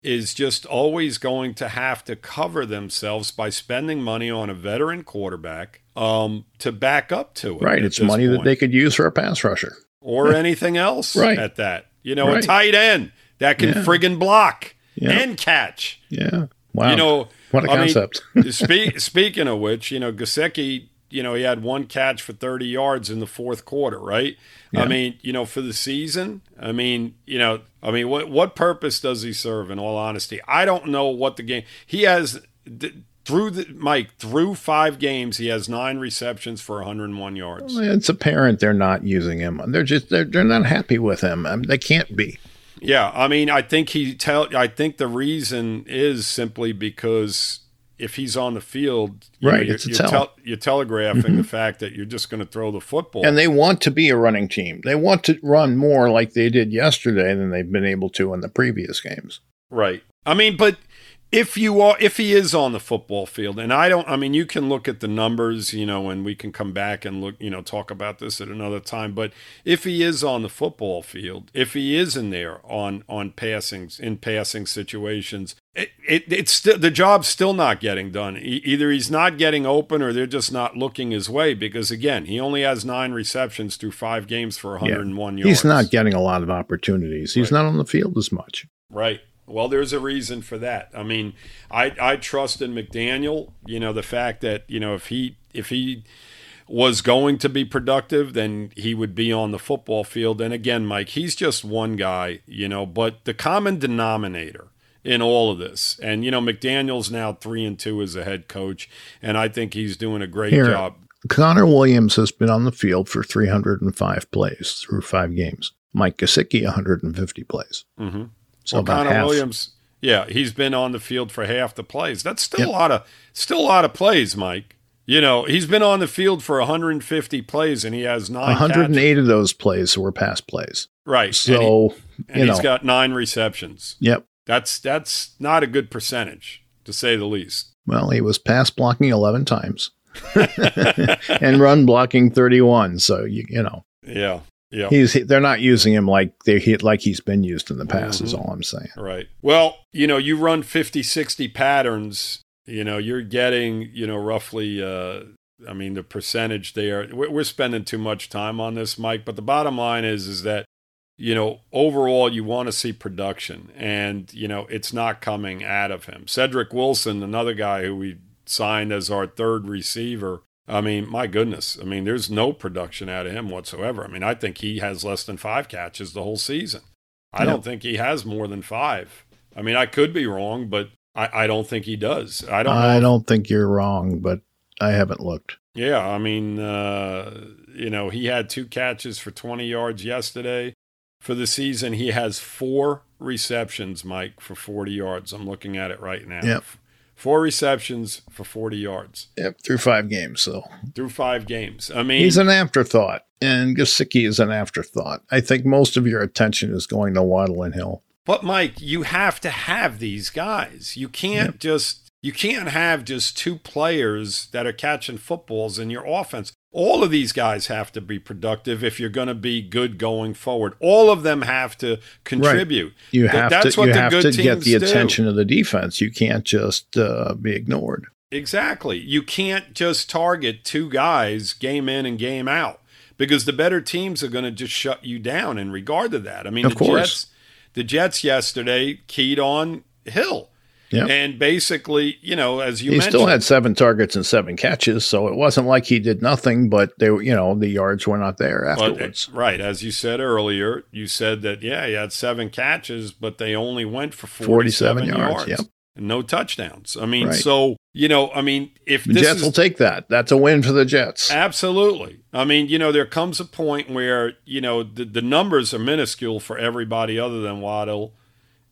is just always going to have to cover themselves by spending money on a veteran quarterback um, to back up to it. Right. It's money point. that they could use for a pass rusher or anything else [LAUGHS] right. at that. You know, right. a tight end that can yeah. friggin' block yeah. and catch. Yeah. Wow. You know, what a concept. mean, [LAUGHS] [LAUGHS] spe- speaking of which, you know, Gesicki you know, he had one catch for 30 yards in the fourth quarter, right? Yeah. I mean, you know, for the season, I mean, you know, I mean, what what purpose does he serve? In all honesty, I don't know what the game he has through the Mike through five games. He has nine receptions for 101 yards. It's apparent they're not using him. They're just they're they're not happy with him. I mean, they can't be. Yeah, I mean, I think he tell. I think the reason is simply because if he's on the field, right, know, you're, it's a you're, tell. Tel- you're telegraphing mm-hmm. the fact that you're just going to throw the football. And they want to be a running team. They want to run more like they did yesterday than they've been able to in the previous games. Right. I mean, but if you are if he is on the football field and i don't i mean you can look at the numbers you know and we can come back and look you know talk about this at another time but if he is on the football field if he is in there on on passings in passing situations it, it it's still the job's still not getting done e- either he's not getting open or they're just not looking his way because again he only has nine receptions through five games for 101 yards He's not getting a lot of opportunities. He's Right. not on the field as much. Right. Well, there's a reason for that. I mean, I I trust in McDaniel. You know, the fact that you know if he if he was going to be productive, then he would be on the football field. And again, Mike, he's just one guy. You know, but the common denominator in all of this, and you know, McDaniel's now three and two as a head coach, and I think he's doing a great Here. job. Connor Williams has been on the field for 305 plays through five games. Mike Gesicki, 150 plays. hmm So well, Connor half. Williams, yeah, he's been on the field for half the plays. That's still Yep. a lot of still a lot of plays, Mike. You know, he's been on the field for 150 plays and he has nine 108 of those plays were pass plays. catches. Right. and, he, So, and you he's know, got nine receptions. yep. That's that's not a good percentage, to say the least. Well, he was pass blocking 11 times [LAUGHS] [LAUGHS] and run blocking 31. So, you, you know, Yeah. Yeah. he's they're not using him like they he, like he's been used in the past is Mhm. all I'm saying. Right. Well, you know, you run 50, 60 patterns, you know, you're getting, you know, roughly, uh, I mean, the percentage there. We're we're spending too much time on this, Mike, but the bottom line is, is that, you know, overall, you want to see production, and, you know, it's not coming out of him. Cedric Wilson, another guy who we signed as our third receiver. I mean, my goodness. I mean, there's no production out of him whatsoever. I mean, I think he has less than five catches the whole season. I Yeah. don't think he has more than five. I mean, I could be wrong, but I, I don't think he does. I don't. I if- don't think you're wrong, but I haven't looked. Yeah, I mean, uh, you know, he had two catches for 20 yards yesterday. For the season, he has four receptions, Mike, for 40 yards. I'm looking at it right now. Yep. Four receptions for 40 yards Yep, through five games. So through five games. I mean, he's an afterthought, and Gesicki is an afterthought. I think most of your attention is going to Waddle and Hill. But Mike, you have to have these guys. You can't just you can't have just two players that are catching footballs in your offense. All of these guys have to be productive if you're going to be good going forward. All of them have to contribute. You Th- have that's to what you the have good to get the do. attention of the defense. You can't just uh, be ignored. Exactly. You can't just target two guys game in and game out because the better teams are going to just shut you down in regard to that. I mean, Of the course. Jets, the Jets yesterday keyed on Hill. Yep. And basically, you know, as you he still had seven targets and seven catches, so it wasn't like he did nothing. But they, were- you know, the yards were not there but, uh, afterwards. right, as you said earlier, you said that yeah, he had seven catches, but they only went for forty-seven, 47 yards, yards, yep. and no touchdowns. I mean, Right. so you know, I mean, if the Jets is, will take that. That's a win for the Jets. Absolutely. I mean, you know, there comes a point where, you know, the, the numbers are minuscule for everybody other than Waddle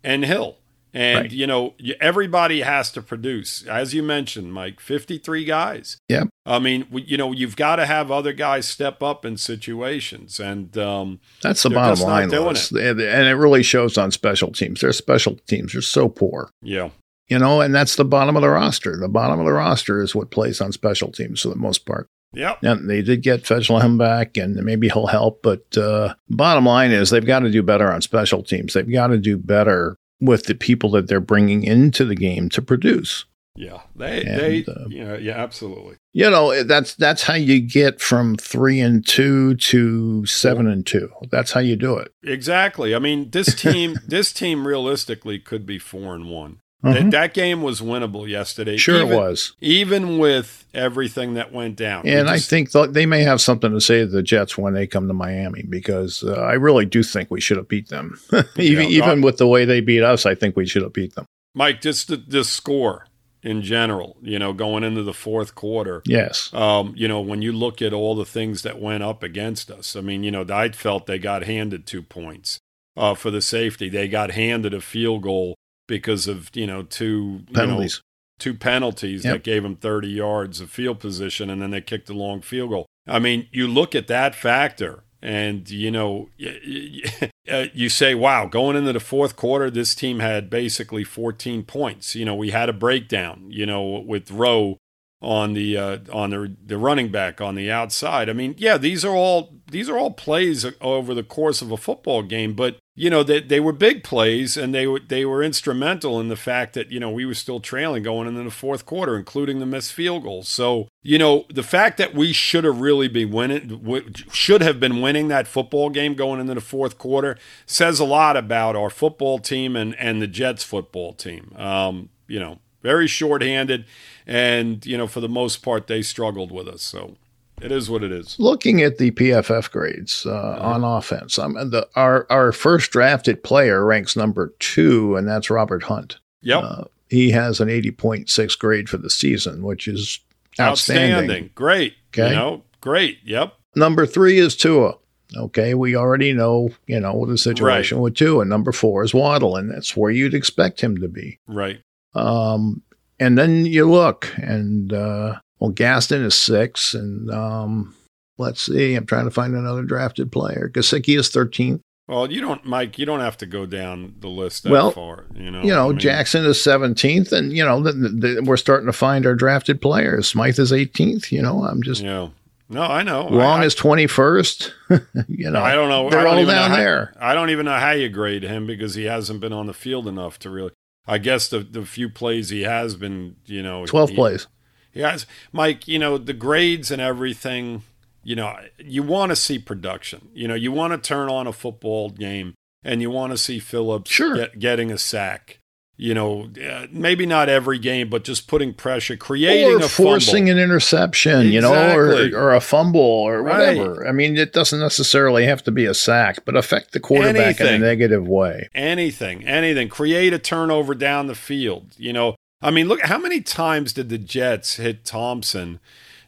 and Hill. And, Right. you know, everybody has to produce. As you mentioned, Mike, 53 guys. Yeah. I mean, you know, you've got to have other guys step up in situations. And, um, That's the bottom line, doing Louis. and it really shows on special teams. Their special teams are so poor. yeah. You know, and that's the bottom of the roster. The bottom of the roster is what plays on special teams for the most part. Yeah. And they did get Fejedelem back, and maybe he'll help. But uh, bottom line is they've got to do better on special teams. They've got to do better with the people that they're bringing into the game to produce. Yeah. They, And, they, uh, yeah, yeah, absolutely. You know, that's that's how you get from three and two to seven and two. That's how you do it. Exactly. I mean, this team, [LAUGHS] this team realistically could be four and one. Mhm. That, that game was winnable yesterday. Sure, even, it was. even with everything that went down. And We I think th- they may have something to say to the Jets when they come to Miami because uh, I really do think we should have beat them. [LAUGHS] even even with the way they beat us, I think we should have beat them. Mike, just the, the score in general, you know, going into the fourth quarter. Yes. Um, you know, when you look at all the things that went up against us, I mean, you know, I felt they got handed two points uh, for the safety. They got handed a field goal because of you know two you know, Penalties. two penalties Yep. that gave them 30 yards of field position and then they kicked a long field goal. I mean, you look at that factor And, you know, [LAUGHS] uh, you say, wow, going into the fourth quarter, this team had basically 14 points. You know, we had a breakdown, you know, with Rowe on the uh, on the the running back on the outside. I mean, yeah, these are all these are all plays over the course of a football game, but you know they, they were big plays and they were they were instrumental in the fact that you know we were still trailing going into the fourth quarter, including the missed field goals. So you know the fact that we should have really been winning should have been winning that football game going into the fourth quarter says a lot about our football team and and the Jets football team. Um, you know, very shorthanded and you know for the most part they struggled with us. So it is what it is. Looking at the PFF grades uh, on offense, um, the, our our first drafted player ranks number two, and that's Robert Hunt. Yep. Uh, he has an 80.6 grade for the season, which is outstanding. outstanding. Great. Okay. You know, great. Yep. Number three is Tua. Okay, we already know, you know, the situation right. with Tua. And number four is Waddle, and that's where you'd expect him to be. Right. Um, and then you look, and uh, well, Gaston is six, and um, let's see, I'm trying to find another drafted player. Gesicki is 13th. Well, you don't, Mike. You don't have to go down the list that well, far. You know, you know, I mean, Jackson is seventeenth, and you know, the, the, we're starting to find our drafted players. Smythe is eighteenth. You know, I'm just yeah. No, I know. Long I, is twenty first. [LAUGHS] you know, I don't know. They're don't all down how, there. I don't even know how you grade him because he hasn't been on the field enough to really. I guess the the few plays he has been, you know, twelve he, plays. He has, Mike. You know the grades and everything. You know, you want to see production. You know, you want to turn on a football game and you want to see Phillips sure. get, getting a sack you know, uh, maybe not every game, but just putting pressure, creating or a forcing fumble. an interception, exactly. you know, or, or a fumble or right. whatever. I mean, it doesn't necessarily have to be a sack, but affect the quarterback anything. in a negative way. Anything, anything. Create a turnover down the field. You know, I mean, look, how many times did the Jets hit Thompson?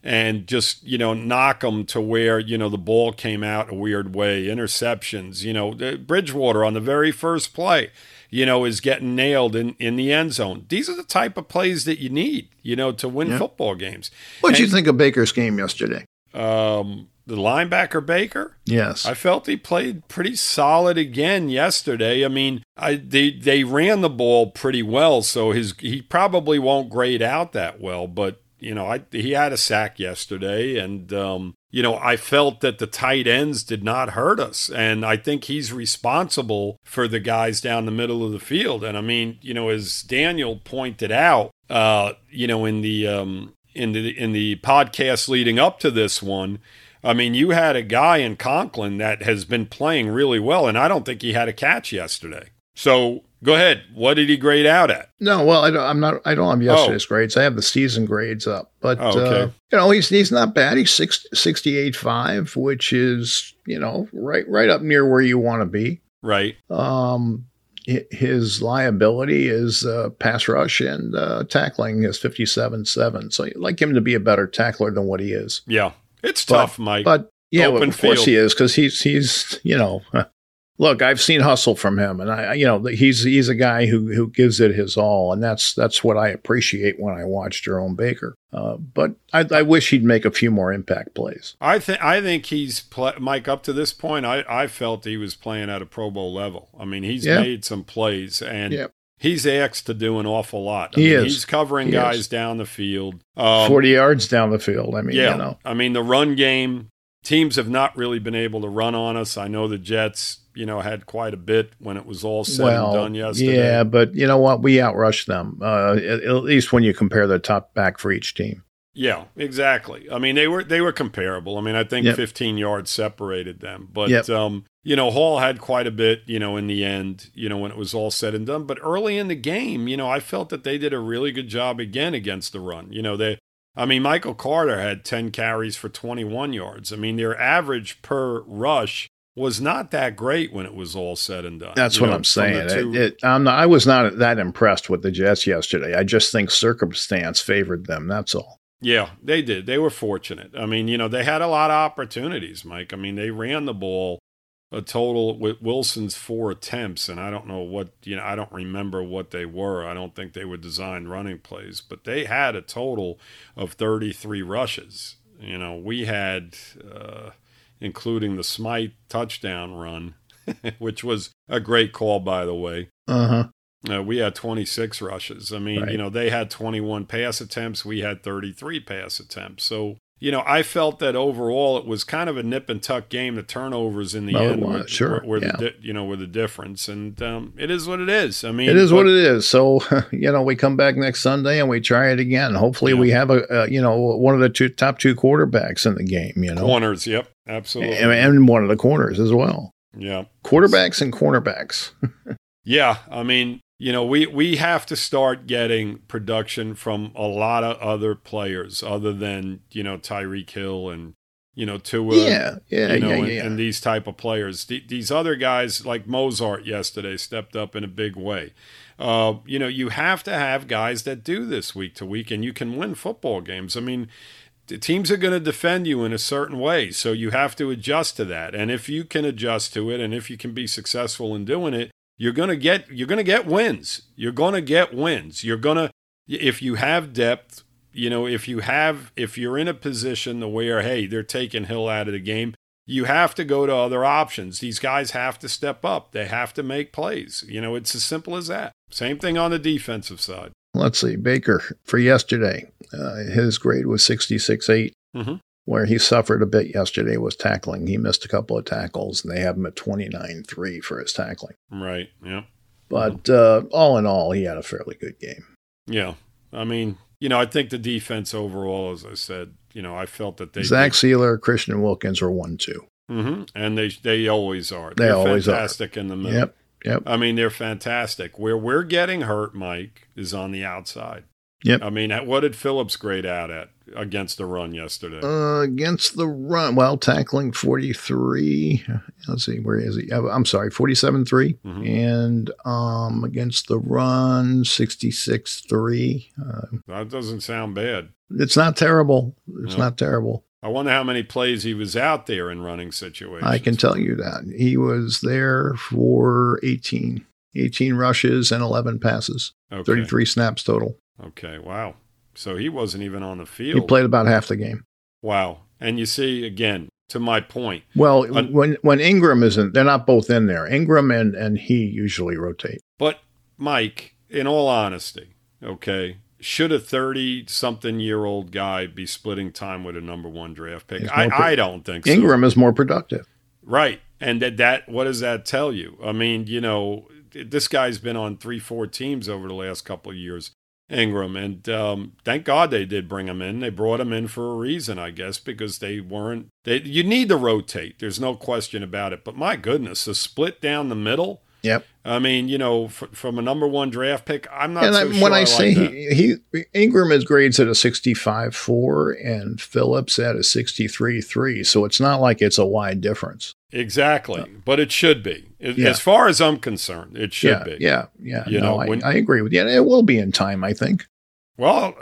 and just you know knock him to where you know the ball came out a weird way interceptions you know bridgewater on the very first play you know, is getting nailed in, in the end zone. These are the type of plays that you need, you know, to win yeah. football games. What do you think of Baker's game yesterday? Um, the linebacker Baker. Yes, I felt he played pretty solid again yesterday. I mean, I they they ran the ball pretty well, so his he probably won't grade out that well, but you know, I he had a sack yesterday, and um, you know, I felt that the tight ends did not hurt us, and I think he's responsible for the guys down the middle of the field. And I mean, you know, as Daniel pointed out, uh, you know, in the um, in the in the podcast leading up to this one. I mean, you had a guy in Conklin that has been playing really well, and I don't think he had a catch yesterday. So Go ahead. What did he grade out at? No, well, I don't, I'm not. I don't have yesterday's oh. grades. I have the season grades up, but oh, okay. uh, you know, he's he's not bad. He's six, 68.5, which is you know right right up near where you want to be. Right. Um, his liability is uh, pass rush and uh, tackling is 57.7. So you'd like him to be a better tackler than what he is. Yeah, it's but, tough, Mike. But yeah, well, of course he is because he's he's you know look, I've seen hustle from him, and I, you know, he's he's a guy who who gives it his all, and that's that's what I appreciate when I watch Jerome Baker. Uh, but I, I, wish he'd make a few more impact plays. I think I think he's play, Mike up to this point. I I felt he was playing at a Pro Bowl level. I mean, he's yeah. made some plays and. Yeah. He's asked to do an awful lot. I he mean, is. He's covering he guys is. down the field. Um, 40 yards down the field. I mean, yeah. You know. I mean, the run game, teams have not really been able to run on us. I know the Jets you know, had quite a bit when it was all said well, and done yesterday. Yeah, but you know what? We outrushed them, uh, at, at, least when you compare the top back for each team. Yeah, exactly. I mean, they were they were comparable. I mean, I think yep. 15 yards separated them, but yep. um, you know, Hall had quite a bit, you know, in the end, you know, when it was all said and done. But early in the game, you know, I felt that they did a really good job again against the run. You know, they I mean, Michael Carter had 10 carries for 21 yards. I mean, their average per rush was not that great when it was all said and done. That's what know, I'm saying. Two- it, it, not, I was not that impressed with the Jets yesterday. I just think circumstance favored them. That's all. Yeah, they did. They were fortunate. I mean, you know, they had a lot of opportunities, Mike. I mean, they ran the ball a total with Wilson's four attempts, and I don't know what, you know, I don't remember what they were. I don't think they were designed running plays, but they had a total of 33 rushes. You know, we had. Uh, including the Smythe touchdown run, [LAUGHS] which was a great call, by the way. Uh-huh. Uh, we had 26 rushes. I mean, Right. you know, they had 21 pass attempts. We had 33 pass attempts. So, you know, I felt that overall it was kind of a nip and tuck game. The turnovers in the it end were, sure, were, were yeah. the you know were the difference, and um, it is what it is. I mean, It is but- what it is. So, [LAUGHS] you know, we come back next Sunday and we try it again. Hopefully, Yeah. we have a, uh, you know, one of the two top two quarterbacks in the game, you know, corners. Yep, absolutely. and, and one of the corners as well. yeah, Quarterbacks and cornerbacks. [LAUGHS] yeah. I mean, you know, we we have to start getting production from a lot of other players other than you know Tyreek Hill and you know Tua. yeah, yeah, you know, yeah, and, and these type of players. Th- these other guys like Mostert yesterday stepped up in a big way. Uh, you know, you have to have guys that do this week to week, and you can win football games. I mean, the teams are going to defend you in a certain way, so you have to adjust to that. And if you can adjust to it, and if you can be successful in doing it, you're going to get you're going to get wins. You're going to get wins. You're going to if you have depth. You know, if you have if you're in a position to where hey, they're taking Hill out of the game, you have to go to other options. These guys have to step up. They have to make plays. You know, it's as simple as that. Same thing on the defensive side. Let's see, Baker for yesterday. Uh, his grade was 66.8. Mhm. Where he suffered a bit yesterday was tackling. He missed a couple of tackles, and they have him at 29 3 for his tackling. Right. Yeah. But uh, all in all, he had a fairly good game. Yeah. I mean, you know, I think the defense overall, as I said, you know, I felt that they Zach Sieler, Christian Wilkins were 1 2. Mm-hmm. and they they always are. They They're always are. fantastic in the middle. Yep, yep. I mean, they're fantastic. Where we're getting hurt, Mike, is on the outside. Yep. I mean, what did Phillips grade out at against the run yesterday? Uh, against the run, well, tackling 43. Let's see, where is he? Uh, I'm sorry, 47 3. Mhm. And um, against the run, 66 3. Uh, that doesn't sound bad. it's not terrible. It's No. not terrible. I wonder how many plays he was out there in running situations. I can tell you that. He was there for 18, 18 rushes and 11 passes, Okay. 33 snaps total. Okay. Wow. So he wasn't even on the field. He played about half the game. wow. And you see, again, to my point, Well, Un- when when Ingram isn't, they're not both in there. Ingram and, and he usually rotate. But Mike, in all honesty, okay, should a thirty-something year old guy be splitting time with a number one draft pick? I, pro- I don't think so. Ingram is more productive. right? And that that what does that tell you? I mean, you know, this guy's been on three, four teams over the last couple of years. Ingram, and um, thank God they did bring him in. They brought him in for a reason, I guess, because they weren't. They you need to rotate. There's no question about it. But my goodness, the split down the middle. Yep. I mean, you know, f- from a number one draft pick, I'm not and so I, sure when I, I say like he, he Ingram is grades at a 65 4 and Phillips at a 63 3. So it's not like it's a wide difference. exactly, but it should be. As- Yeah. As far as I'm concerned, it should yeah, be. yeah, yeah. You no, know, I, when- I agree with you. And it will be in time, I think. Well,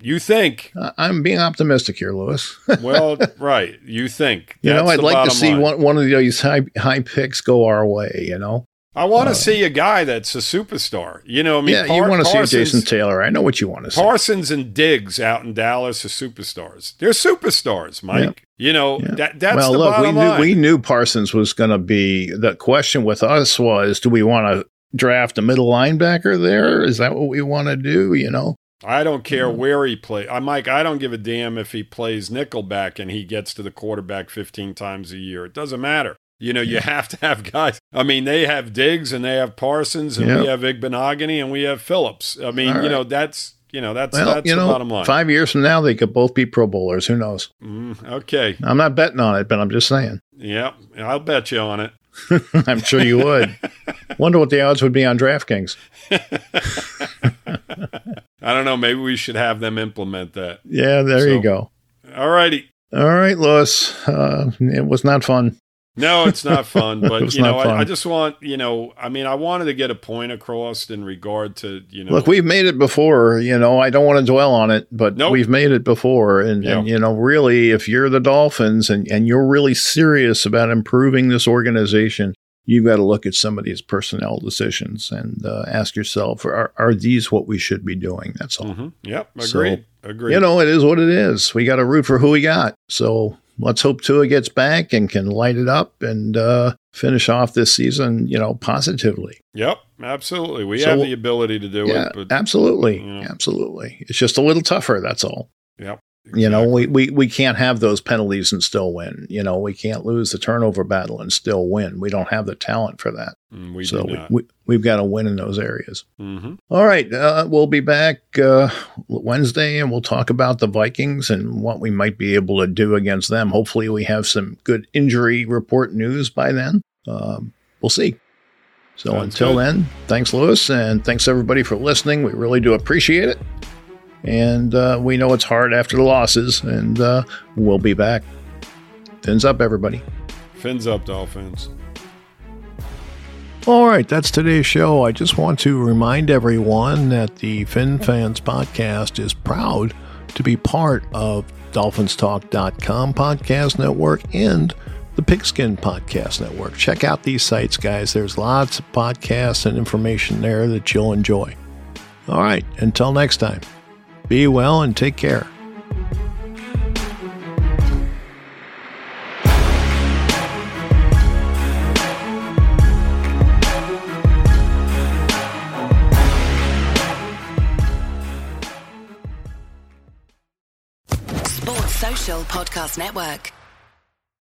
you think? Uh, I'm being optimistic here, Louis. [LAUGHS] Well, right. You think? you know, I'd like to see line. one, one of these high, high picks go our way, you know? I want to uh, see a guy that's a superstar. You know, I mean, yeah, you want to see Jason Taylor. I know what you want to see. Parsons and Diggs out in Dallas are superstars. They're superstars, Mike. You know Yeah. that that's well, the look, we bottom knew, line. we knew Parsons was going to be. The question with us was, do we want to draft a middle linebacker there? Is that what we want to do? You know, I don't care Mm-hmm. where he plays. I Mike, I don't give a damn if he plays nickelback and he gets to the quarterback 15 times a year. It doesn't matter. You know, you have to have guys. I mean, they have Diggs and they have Parsons and we have Igbinoghene and we have Phillips. I mean, All you know, that's you know that's well, that's you the know, bottom line. five years from now they could both be Pro Bowlers. Who knows? Mm, okay, I'm not betting on it, but I'm just saying. yeah, I'll bet you on it. [LAUGHS] I'm sure you would. [LAUGHS] Wonder what the odds would be on DraftKings. [LAUGHS] I don't know. Maybe we should have them implement that. Yeah, there So- you go. All righty. All right, Louis. Uh, it was not fun. No, it's not [LAUGHS] fun, but you know. I, I just want you know, I mean, I wanted to get a point across in regard to you know, Look, we've made it before. You know, I don't want to dwell on it, but Nope. we've made it before. And, and you know, really, if you're the Dolphins and, and you're really serious about improving this organization, you've got to look at some of these personnel decisions and uh, ask yourself, are, are these what we should be doing? That's all. Mhm. Yep, So, agreed, agreed. You know, it is what it is. We got to root for who we got. So let's hope Tua gets back and can light it up and uh, finish off this season, you know, positively. Yep, absolutely. We So- have the ability to do yeah, it, but absolutely, Yeah. absolutely. It's just a little tougher. That's all. yep. You know, we, we we can't have those penalties and still win. You know, we can't lose the turnover battle and still win. We don't have the talent for that. Mm, we so do we, not. we, we've got to win in those areas. hmm All right, uh, we'll be back uh, Wednesday, and we'll talk about the Vikings and what we might be able to do against them. Hopefully, we have some good injury report news by then. Um, we'll see. So Sounds until good. then, thanks, Louis, and thanks everybody for listening. We really do appreciate it, and uh, we know it's hard after the losses, and uh, we'll be back. Fins up, everybody. Fins up, Dolphins. All right, that's today's show. I just want to remind everyone that the Fin Fans podcast is proud to be part of DolphinsTalk.com podcast network and the Pigskin Podcast Network. Check out these sites, guys. There's lots of podcasts and information there that you'll enjoy. All right, until next time, be well and take care. Sports Social Podcast Network.